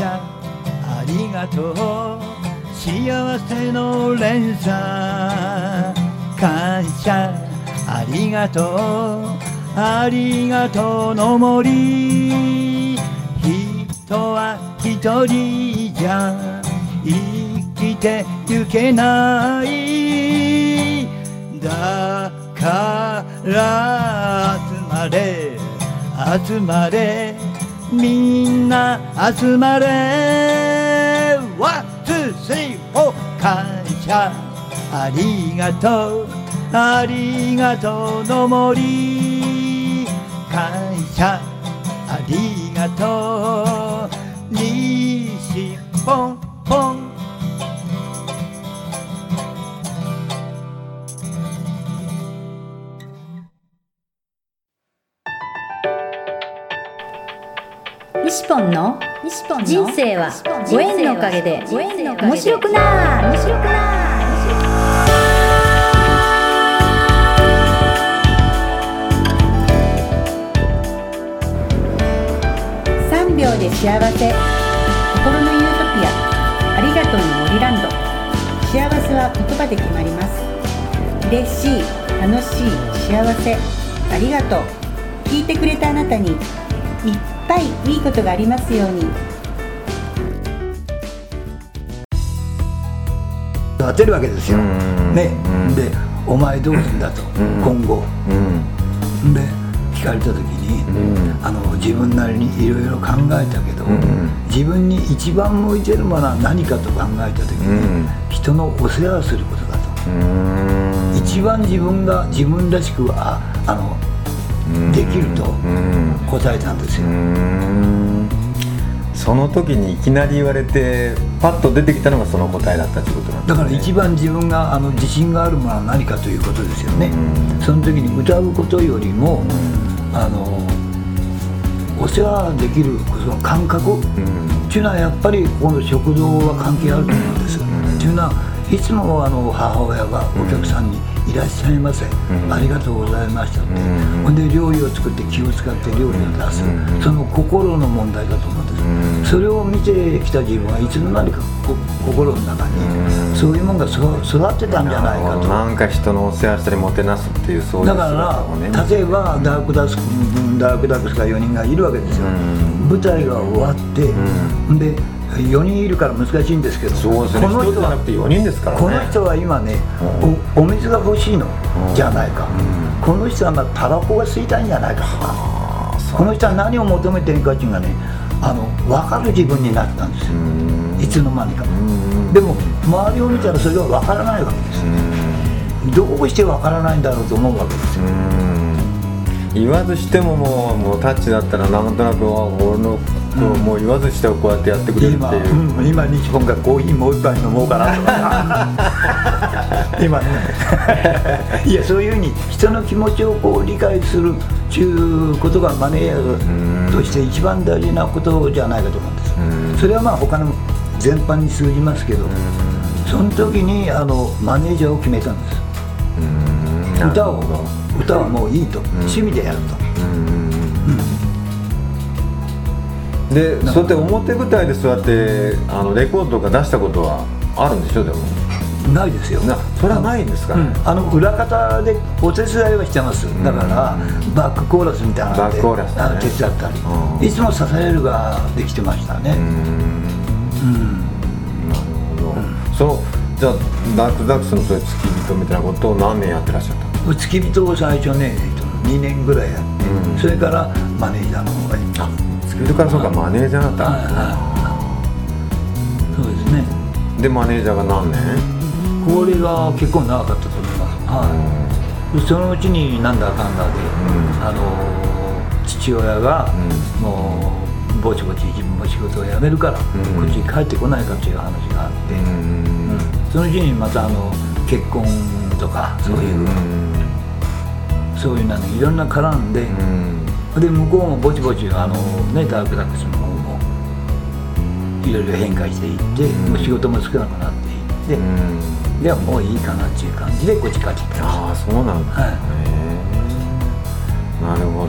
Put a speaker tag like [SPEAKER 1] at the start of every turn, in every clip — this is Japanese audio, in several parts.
[SPEAKER 1] ありがとう幸せの連鎖感謝ありがとうありがとうの森。人は一人じゃ生きてゆけない。だから集まれ集まれ。みんな集まれ。 one two three four 感謝。ありがとう。ありがとうの森。感謝。ありがとう。西ポンポン。
[SPEAKER 2] 西ポンの人生はご縁のおかげで。面白くな面白くな3秒で幸せ。心のユートピア。ありがとうの森ランド。幸せは言葉で決まります。嬉しい楽しい幸せ。ありがとう。聞いてくれたあなたにいっぱいいいことがありますように。
[SPEAKER 1] 当てるわけですよ、
[SPEAKER 3] うん。
[SPEAKER 1] ね。
[SPEAKER 3] うん。
[SPEAKER 1] で「お前どうすんだ」と、
[SPEAKER 3] ん。
[SPEAKER 1] 今後。
[SPEAKER 3] うん。
[SPEAKER 1] で聞かれた時に、
[SPEAKER 3] うん。
[SPEAKER 1] あの自分なりにいろいろ考えたけど、
[SPEAKER 3] ん。
[SPEAKER 1] 自分に一番向いてるものは何かと考えた時に、
[SPEAKER 3] うん。
[SPEAKER 1] 人のお世話をすることだと、
[SPEAKER 3] うん。
[SPEAKER 1] 一番自分が自分らしくああのできると
[SPEAKER 3] うん。
[SPEAKER 1] 答えたんですよ、
[SPEAKER 3] うん。その時にいきなり言われてパッと出てきたのがその答えだったってことなんですね。
[SPEAKER 1] だから一番自分があの自信があるものは何かということですよね、
[SPEAKER 3] うん。
[SPEAKER 1] その時に歌うことよりも、あのお世話できるその感覚、
[SPEAKER 3] うん。
[SPEAKER 1] っていうのはやっぱりこの食堂は関係あると思うんです。っていうのはいつもあの母親がお客さんに「いらっしゃいませ、
[SPEAKER 3] ん。
[SPEAKER 1] ありがとうございました」って、
[SPEAKER 3] うん
[SPEAKER 1] ほんで料理を作って気を使って料理を出す、
[SPEAKER 3] うん
[SPEAKER 1] その心の問題だと思うんです、それを見てきた自分はいつの間にかこ心の中に、
[SPEAKER 3] うん。
[SPEAKER 1] そういうもんが育育ってたんじゃないかと。
[SPEAKER 3] なんか人のお世話したりもてなすっていうそういう
[SPEAKER 1] だから例えばダークダスクダークダックスが4人がいるわけですよ、
[SPEAKER 3] うん。
[SPEAKER 1] 舞台が終わって、
[SPEAKER 3] ん
[SPEAKER 1] で4人いるから難しいんですけど
[SPEAKER 3] そうですね。
[SPEAKER 1] この人は
[SPEAKER 3] なくて4人ですからね。
[SPEAKER 1] この人は今ね、おお水が欲しいのじゃないか、この人はまあタバコが吸いたいんじゃないかとか。この人は何を求めてるかっていうのがねあの分かる自分になったんですよ、
[SPEAKER 3] うん。
[SPEAKER 1] いつの間にか、
[SPEAKER 3] ん。
[SPEAKER 1] でも周りを見たらそれは分からないわけですよ、どうして分からないんだろうと思うわけですよ、
[SPEAKER 3] うん。言わずしてももうもうタッチだったらなんとなくあ俺のことをもう言わずしてこうやってやってくれるって
[SPEAKER 1] 今、
[SPEAKER 3] いう、
[SPEAKER 1] うん、今日本がコーヒーもう一杯飲もうかなと。か 今ね。いやそういうふうに人の気持ちをこう理解するちゅうことがマネージャーとして一番大事なことじゃないかと思うんです、
[SPEAKER 3] うん。
[SPEAKER 1] それはまあ他の全般に通じますけど、その時にあのマネージャーを決めたんです。歌を歌はもういいと、趣味でやると、
[SPEAKER 3] でそうやって表舞台でそうやってあのレコードとか出したことはあるんでしょでも？
[SPEAKER 1] ないですよ。
[SPEAKER 3] なそれはないんですか、
[SPEAKER 1] うん。あの裏方でお手伝いはしてます。だから、バックコーラスみたいなので
[SPEAKER 3] バックコーラスね。
[SPEAKER 1] あの手伝ったり、
[SPEAKER 3] うん。
[SPEAKER 1] いつも支えるができてましたね、
[SPEAKER 3] うん。
[SPEAKER 1] うん。
[SPEAKER 3] なるほど、そのじゃあダークダックスのそういう付き人みたいなことを何年やってらっしゃったの？
[SPEAKER 1] 付き人を最初ね2年ぐらいやって、
[SPEAKER 3] うん。
[SPEAKER 1] それからマネージャーの方が
[SPEAKER 3] あ付き人からそうかマネージャーだったんですね
[SPEAKER 1] はいそうですね。
[SPEAKER 3] でマネージャーが何年？
[SPEAKER 1] これが結構長かったと思います、はいそのうちになんだかんだで、あの父親が、もうぼちぼち自分も仕事を辞めるから、
[SPEAKER 3] ん。
[SPEAKER 1] こっちに帰ってこないかという話があって、
[SPEAKER 3] うん
[SPEAKER 1] うんそのうちにまたあの結婚とかそういう、そういうのにいろんな絡んで、
[SPEAKER 3] うん
[SPEAKER 1] で向こうもぼちぼちあの、ね、ダークダックスの方もいろいろ変化していって、
[SPEAKER 3] うん。
[SPEAKER 1] もう仕事も少なくなっていって、
[SPEAKER 3] うん。
[SPEAKER 1] ではもういいかなっていう感じでこっち帰ってきた
[SPEAKER 3] ああそうなんだ、
[SPEAKER 1] はい。
[SPEAKER 3] なるほ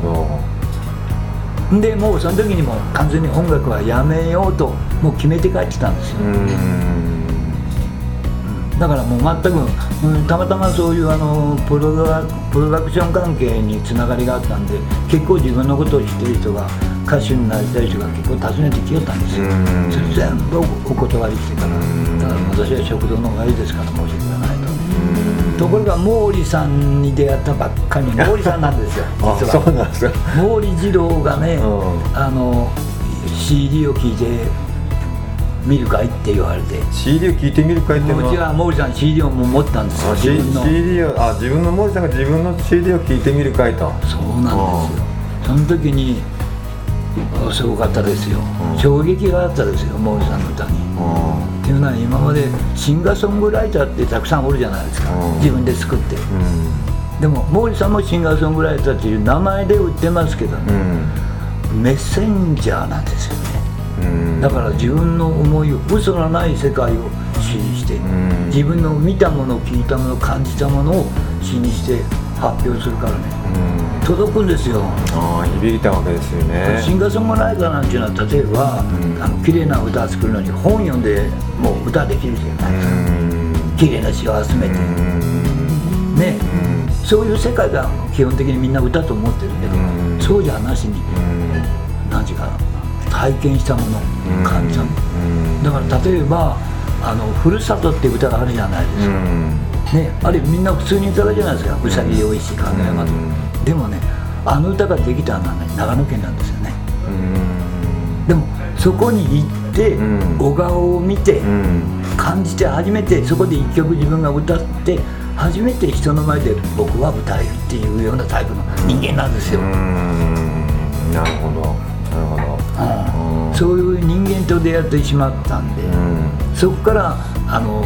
[SPEAKER 3] ど。
[SPEAKER 1] でもうその時にもう完全に音楽はやめようともう決めて帰ってたんですよ、
[SPEAKER 3] うん。
[SPEAKER 1] だからもう全く、うん、たまたまそういうあのプロダプロダクション関係につながりがあったんで結構自分のことを知ってる人が歌手になりたい人が結構訪ねてきよったんですよ、
[SPEAKER 3] うん
[SPEAKER 1] それ全部お断りしてから、だから私は食堂の方がいいですから申し訳ないと、ところが毛利さんに出会ったばっかり 毛利さんなんですよ
[SPEAKER 3] あ
[SPEAKER 1] 実は。
[SPEAKER 3] そうなんですか。
[SPEAKER 1] 毛利二郎がね、
[SPEAKER 3] うん。
[SPEAKER 1] あの CD を聴いて見るかいって言われて。
[SPEAKER 3] CD を聞いてみるかいっていうの
[SPEAKER 1] もちろ
[SPEAKER 3] は
[SPEAKER 1] ん毛利さん CD を持ったんですよ
[SPEAKER 3] あ
[SPEAKER 1] 自分の
[SPEAKER 3] CD をあ自分の森さんが自分の CD を聞いてみるかいと。
[SPEAKER 1] そうなんですよ。その時にあすごかったですよ、
[SPEAKER 3] うん。
[SPEAKER 1] 衝撃があったですよ毛利さんの歌に、
[SPEAKER 3] うん。
[SPEAKER 1] っていうのは今までシンガーソングライターってたくさんおるじゃないですか、
[SPEAKER 3] うん。
[SPEAKER 1] 自分で作って。でも毛利さんもシンガーソングライターっていう名前で売ってますけどね、
[SPEAKER 3] うん。
[SPEAKER 1] メッセンジャーなんですよだから自分の思いを嘘のない世界を詩にして、
[SPEAKER 3] ん。
[SPEAKER 1] 自分の見たもの聞いたもの感じたものを詩にして発表するからね。
[SPEAKER 3] うん。
[SPEAKER 1] 届くんですよ。
[SPEAKER 3] ああ響いたわけですよね。
[SPEAKER 1] シンガーソングライターなんていうのは例えば、
[SPEAKER 3] ん。
[SPEAKER 1] あの綺麗な歌作るのに本読んでもう歌できるじゃない。ですか、
[SPEAKER 3] うん。
[SPEAKER 1] 綺麗な詩を集めて、
[SPEAKER 3] うん。
[SPEAKER 1] ね、そういう世界が基本的にみんな歌と思ってるけど、
[SPEAKER 3] うん。
[SPEAKER 1] そうじゃなしに
[SPEAKER 3] うん。
[SPEAKER 1] 何ていうかな体験したもの
[SPEAKER 3] うん。
[SPEAKER 1] 感じたもの、
[SPEAKER 3] うん。
[SPEAKER 1] だから例えば「あのふるさと」っていう歌があるじゃないですか、
[SPEAKER 3] うん。
[SPEAKER 1] ね、あれみんな普通に歌うじゃないですか「うさぎおいしい金山と」
[SPEAKER 3] うん。
[SPEAKER 1] でもねあの歌ができたのはね長野県なんですよね。
[SPEAKER 3] うん。
[SPEAKER 1] でもそこに行って、
[SPEAKER 3] うん。
[SPEAKER 1] 小顔を見て、
[SPEAKER 3] うん。
[SPEAKER 1] 感じて初めてそこで一曲自分が歌って初めて人の前で僕は歌えるっていうようなタイプの人間なんですよ、
[SPEAKER 3] うん。なるほど。なるほど
[SPEAKER 1] うん。
[SPEAKER 3] うん
[SPEAKER 1] そういう人間と出会ってしまったんで、
[SPEAKER 3] うん。
[SPEAKER 1] そこからあの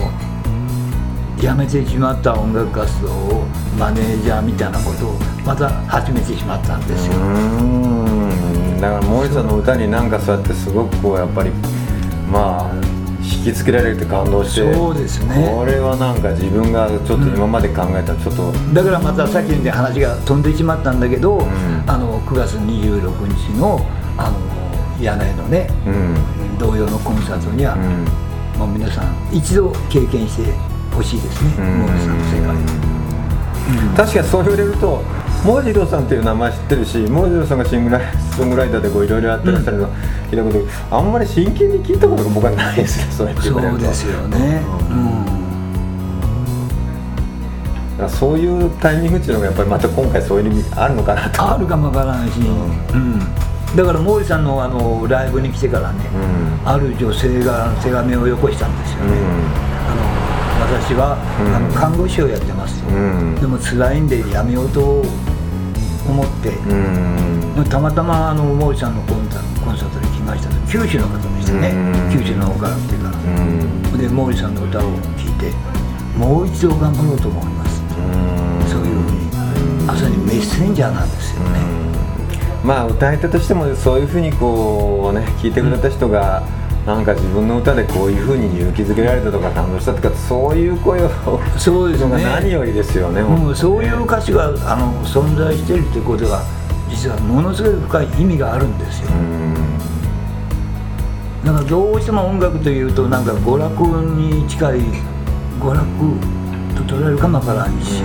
[SPEAKER 1] 辞めてしまった音楽活動をマネージャーみたいなことをまた始めてしまったんですよ、
[SPEAKER 3] うん。だから森さんの歌になんかそうやってすごくこうやっぱりまあ引きつけられて感動して
[SPEAKER 1] そうですね。
[SPEAKER 3] これはなんか自分がちょっと今まで考えたらちょっと、
[SPEAKER 1] だからまたさっきの話が飛んでしまったんだけど、
[SPEAKER 3] ん。
[SPEAKER 1] あの9月26日のあの柳井のね
[SPEAKER 3] うん。
[SPEAKER 1] 同様のコンサートには、
[SPEAKER 3] うん。
[SPEAKER 1] もう皆さん一度経験してほしいですね、
[SPEAKER 3] うん。
[SPEAKER 1] モーリーさんの世界を、
[SPEAKER 3] 確かにそう言われるとモジロさんっていう名前知ってるしモジロさんがシングラソングライターでこういろいろやってらっしゃるの聞いたことあんまり真剣に聞いたことが僕はないですよ そうや
[SPEAKER 1] そうですよね、
[SPEAKER 3] だからそういうタイミングっていうのがやっぱりまた今回そういう意味あるのかなと。
[SPEAKER 1] あるかもわからないし、うんだから毛利さんのあのライブに来てからね、
[SPEAKER 3] うん。
[SPEAKER 1] ある女性が手紙をよこしたんですよ
[SPEAKER 3] う
[SPEAKER 1] ね、あの私は、
[SPEAKER 3] うん。
[SPEAKER 1] あの看護師をやってますでも辛いんでやめようと思って、
[SPEAKER 3] うん。
[SPEAKER 1] たまたまあの毛利さんのコンサコンサートに来ました。と九州の方でしたね、
[SPEAKER 3] うん。
[SPEAKER 1] 九州の方から来てか。ら、
[SPEAKER 3] うん。
[SPEAKER 1] で毛利さんの歌を聴いてもう一度頑張ろうと思います、そういうふうにまさにメッセンジャーなんですよね、
[SPEAKER 3] まあ歌い手としてもそういうふうにこうね聞いてくれた人が、なんか自分の歌でこういうふうに勇気づけられたとか感動したとかそういう声を
[SPEAKER 1] そうですね。
[SPEAKER 3] 何よりですよね、
[SPEAKER 1] もうそういう歌詞があの存在しているということが実はものすごい深い意味があるんですよ。
[SPEAKER 3] うん。
[SPEAKER 1] だからどうしても音楽というとなんか娯楽に近い娯楽と捉えるかもわからんし、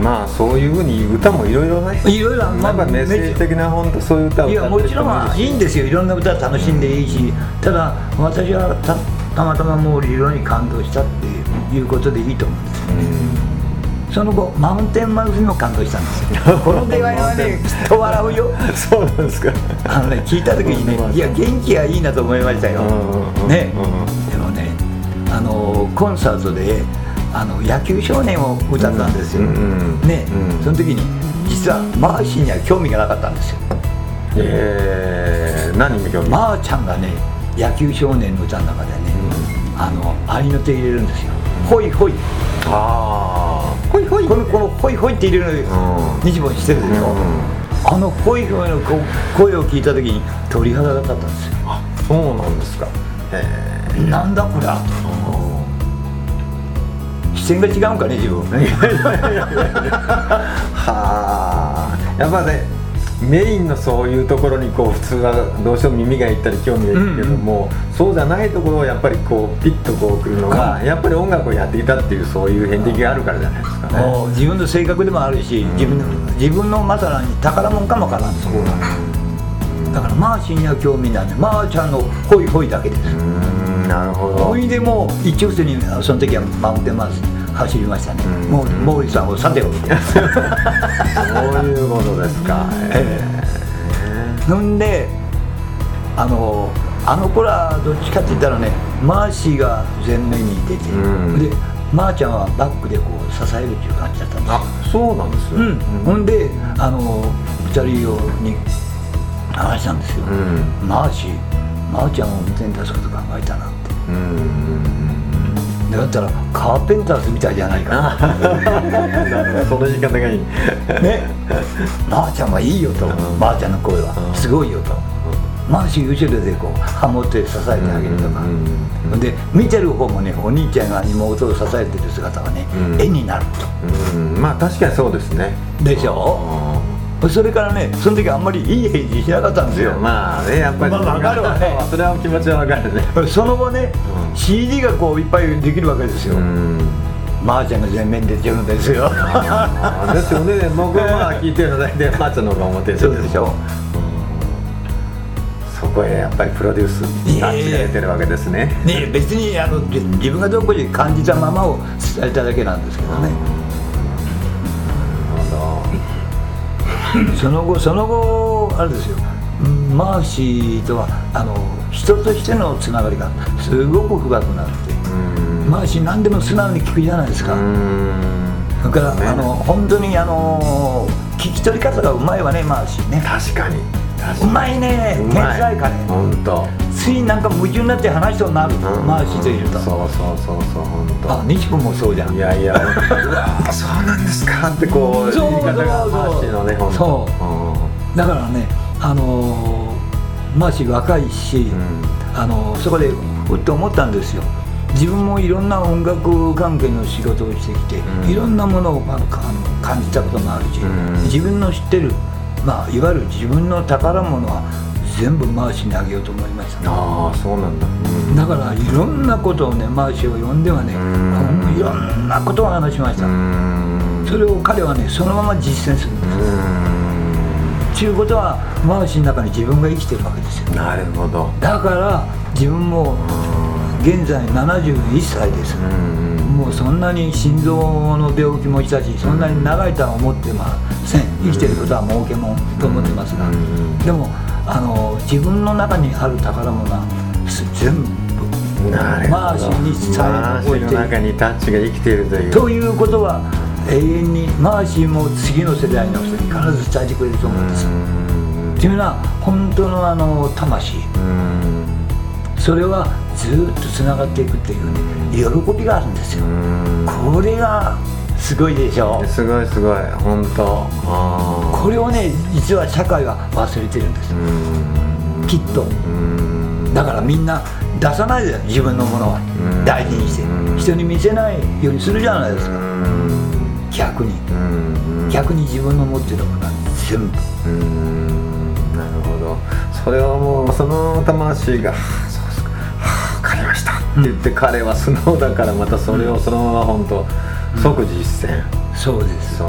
[SPEAKER 3] まあそういうふうに歌もいろいろね
[SPEAKER 1] いろいろまあ
[SPEAKER 3] なんかメッセージ的な本当そういう歌を
[SPEAKER 1] いやも
[SPEAKER 3] 歌ってる
[SPEAKER 1] ちろんはいいんですよ。いろんな歌楽しんでいいし、ただ私はたたまたまもう色に感動したっていうことでいいと思うんですよその後マウンテンマウスにも感動したんですよ。この出会いはねきっと笑うよ。
[SPEAKER 3] そうなんですか。
[SPEAKER 1] あのね聞いた時にねいや元気がいいなと思いましたよ。ね
[SPEAKER 3] うん
[SPEAKER 1] でもねあのコンサートであの野球少年を歌ったんですよ、ね、
[SPEAKER 3] うん
[SPEAKER 1] その時に実はマーシーには興味がなかったんですよ。
[SPEAKER 3] えー、何に興味？
[SPEAKER 1] マーちゃんがね野球少年の歌の中でね、あの合いの手入れるんですよ。ほいほい
[SPEAKER 3] ああほいほい
[SPEAKER 1] このこのほいほいって入れるの
[SPEAKER 3] うん。
[SPEAKER 1] 日本してるでしょ、
[SPEAKER 3] うん
[SPEAKER 1] あのほいほいのこ声を聞いた時に鳥肌が立ったんですよ。
[SPEAKER 3] あそうなんですか。へ
[SPEAKER 1] なんだこれはと視線が違うんかね自分。
[SPEAKER 3] はあ。やっぱねメインのそういうところにこう普通はどうしても耳がいったり興味がいくけども、そうじゃないところをやっぱりこうピッとこう来るのが、やっぱり音楽をやっていたっていうそういう遍歴があるからじゃないですかね。
[SPEAKER 1] もう自分の性格でもあるし、自分の自分のまさに宝物かもわからん。そこが、だ。からマーシーには興味ないマーちゃんのホイホイだけです、
[SPEAKER 3] うんなるほど。
[SPEAKER 1] ホイでも一直線にその時はマウンテンマウス走りましたね、
[SPEAKER 3] うん。
[SPEAKER 1] もう毛利さんをさておき
[SPEAKER 3] そういうことですか。
[SPEAKER 1] えほんであのあの頃はどっちかって言ったらねマーシーが前面に出て、
[SPEAKER 3] うん。
[SPEAKER 1] でマーちゃんはバックでこう支えるっていう感じだったんですよ。
[SPEAKER 3] あ、そうなんですよ。
[SPEAKER 1] うん、ほんであの2人に話したんですよ、
[SPEAKER 3] うん。
[SPEAKER 1] マーシーマーちゃんを運転出すこと考えたなって。
[SPEAKER 3] うん。
[SPEAKER 1] でだったらカーペンターズみたいじゃないかな。
[SPEAKER 3] その言い方がいい。
[SPEAKER 1] ね。マーちゃんはいいよと、
[SPEAKER 3] う。ん。
[SPEAKER 1] マーちゃんの声は。
[SPEAKER 3] うん。
[SPEAKER 1] すごいよと、マーシー後ろでこうハモって支えてあげるとか、
[SPEAKER 3] うん。
[SPEAKER 1] で見てる方もねお兄ちゃんが妹を支えてる姿がね、
[SPEAKER 3] うん。
[SPEAKER 1] 絵になる
[SPEAKER 3] うん、まあ確かにそうですね。
[SPEAKER 1] とでしょ、それからねその時あんまりいい返事しなかったんですよ、
[SPEAKER 3] まあね、やっぱり。
[SPEAKER 1] まあわかるわね。
[SPEAKER 3] それは気持ちはわかるね。
[SPEAKER 1] その後ね、
[SPEAKER 3] うん
[SPEAKER 1] CD がこういっぱいできるわけですよ、
[SPEAKER 3] うん。
[SPEAKER 1] マーちゃんが前面に出てるんですよ。
[SPEAKER 3] ですよね。僕はまあ聞いてるの大体マーちゃんの方が表
[SPEAKER 1] そうでしょ。
[SPEAKER 3] そこへやっぱりプロデュースタッチが出てるわけですね。
[SPEAKER 1] ね別にあのじ自分がどこで感じたままを伝えただけなんですけどね、その後その後あれですようんマーシーとはあの人としてのつながりがすごく深くなって。マーシー何でも素直に聞くじゃないですか、
[SPEAKER 3] うん。
[SPEAKER 1] それから、
[SPEAKER 3] ね
[SPEAKER 1] あの本当にあの聞き取り方がうまいわねマーシーね
[SPEAKER 3] 確かに。確
[SPEAKER 1] う。まいね
[SPEAKER 3] う
[SPEAKER 1] 天
[SPEAKER 3] まい
[SPEAKER 1] 才かね
[SPEAKER 3] 本当。
[SPEAKER 1] ついなんか夢中になって話となる、マーシーといると
[SPEAKER 3] そうそうそうそう本当。
[SPEAKER 1] あ西君もそうじゃん
[SPEAKER 3] いやいや、うわそうなんですかってこう
[SPEAKER 1] そう
[SPEAKER 3] 言い方が
[SPEAKER 1] そうそう
[SPEAKER 3] マーシーのね本当。
[SPEAKER 1] そうだからねあのーマーシー若いし、
[SPEAKER 3] ん。
[SPEAKER 1] あのーそこでふっと思ったんですよ。自分もいろんな音楽関係の仕事をしてきて、
[SPEAKER 3] うん。
[SPEAKER 1] いろんなものをあの感じたこともあるし、
[SPEAKER 3] うん。
[SPEAKER 1] 自分の知ってる、まあ、いわゆる自分の宝物は全部マーシーにあげようと思いましたね。
[SPEAKER 3] ああそうなんだ。うん。
[SPEAKER 1] だからいろんなことをねマーシーを呼んではね、
[SPEAKER 3] うん。
[SPEAKER 1] いろんなことを話しました、
[SPEAKER 3] うん。
[SPEAKER 1] それを彼はねそのまま実践するんです
[SPEAKER 3] うん。
[SPEAKER 1] ということはマーシーの中に自分が生きてるわけですよ
[SPEAKER 3] なるほど。
[SPEAKER 1] だから自分も現在71歳です、
[SPEAKER 3] うん。
[SPEAKER 1] もうそんなに心臓の病気もしたしそんなに長いとは思ってません生きてることは儲けもんと思ってますが
[SPEAKER 3] うん
[SPEAKER 1] でもあの自分の中にある宝物はす全部。マーシーに伝
[SPEAKER 3] マーシーの
[SPEAKER 1] えておいて
[SPEAKER 3] 中にタッチが生きているという。
[SPEAKER 1] ということは永遠にマーシーも次の世代の人に必ず伝えてくれると思うんです
[SPEAKER 3] うん。
[SPEAKER 1] っていうのは本当のあの魂。
[SPEAKER 3] うん。
[SPEAKER 1] それはずっとつながっていくっていうね喜びがあるんですよ。
[SPEAKER 3] うん。
[SPEAKER 1] これがすごいでしょ。
[SPEAKER 3] すごいすごい本当。
[SPEAKER 1] これをね実は社会は忘れてるんです
[SPEAKER 3] うん。
[SPEAKER 1] きっと。
[SPEAKER 3] うん。
[SPEAKER 1] だからみんな出さないでよ自分のものは。
[SPEAKER 3] うん。
[SPEAKER 1] 大事にして。
[SPEAKER 3] うん。
[SPEAKER 1] 人に見せないようにするじゃないですか。
[SPEAKER 3] うん
[SPEAKER 1] 逆に。
[SPEAKER 3] うん
[SPEAKER 1] 逆に自分の持ってるものは全部。
[SPEAKER 3] うんなるほど。それはもうその魂が「はあそうですか。はあ分かりました」って言って彼は素直だからまたそれをそのまま本当即実践。
[SPEAKER 1] そうです。
[SPEAKER 3] そう。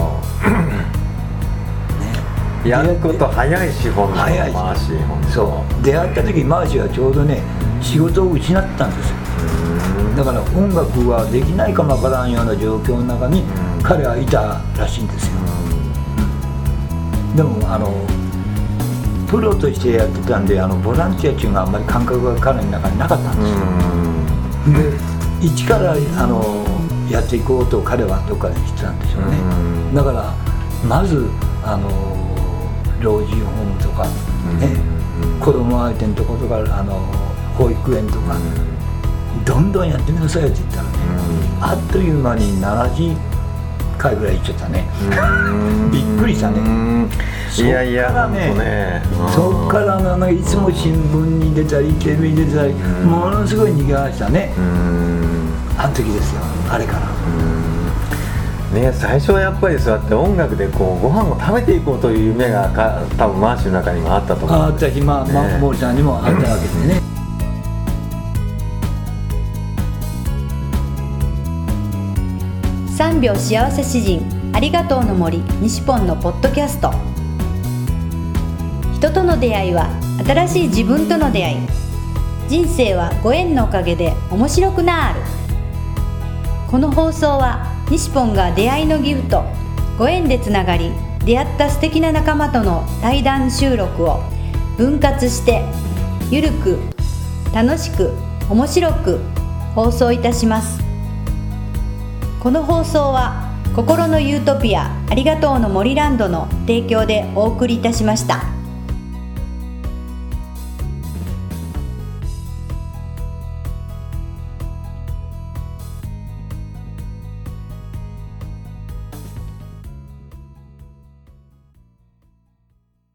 [SPEAKER 1] ね。
[SPEAKER 3] やること早い資本の
[SPEAKER 1] 早い
[SPEAKER 3] 回し
[SPEAKER 1] そう。出会った時マーシーはちょうどね仕事を失ったんですよ。だから音楽はできないかもわからんような状況の中に彼はいたらしいんですよ。でもあのプロとしてやってたんであのボランティアっていうのがあんまり感覚が彼の中になかったんですよ、で一からあのやっていこうと彼はどっかで言ってたんでしょうね、
[SPEAKER 3] うん。
[SPEAKER 1] だからまずあの老人ホームとかね、子供相手のとことかあの保育園とか、どんどんやってみなさいよって言ったらね、あっという間に70回ぐらい行っちゃったね、びっくりしたね。
[SPEAKER 3] ねいやいや
[SPEAKER 1] そっから
[SPEAKER 3] ね
[SPEAKER 1] そっからなんかいつも新聞に出たりテレビに出たり、
[SPEAKER 3] うん。
[SPEAKER 1] ものすごい逃げましたね、
[SPEAKER 3] うん。
[SPEAKER 1] あの時ですよあれから。
[SPEAKER 3] ね、最初はやっぱりそうやって音楽でこうご飯を食べていこうという夢がか多分マーシーの中にもあったと思う
[SPEAKER 1] あった日まあ、ま
[SPEAKER 3] ね。
[SPEAKER 1] モーリーさんにもあったわけでね、
[SPEAKER 2] 三秒幸せ詩人ありがとうの森西ポンのポッドキャスト。人との出会いは新しい自分との出会い。人生はご縁のおかげで面白くなる。この放送は西ポンが出会いのギフトご縁でつながり出会った素敵な仲間との対談収録を分割してゆるく楽しく面白く放送いたします。この放送は心のユートピアありがとうの森ランドの提供でお送りいたしました。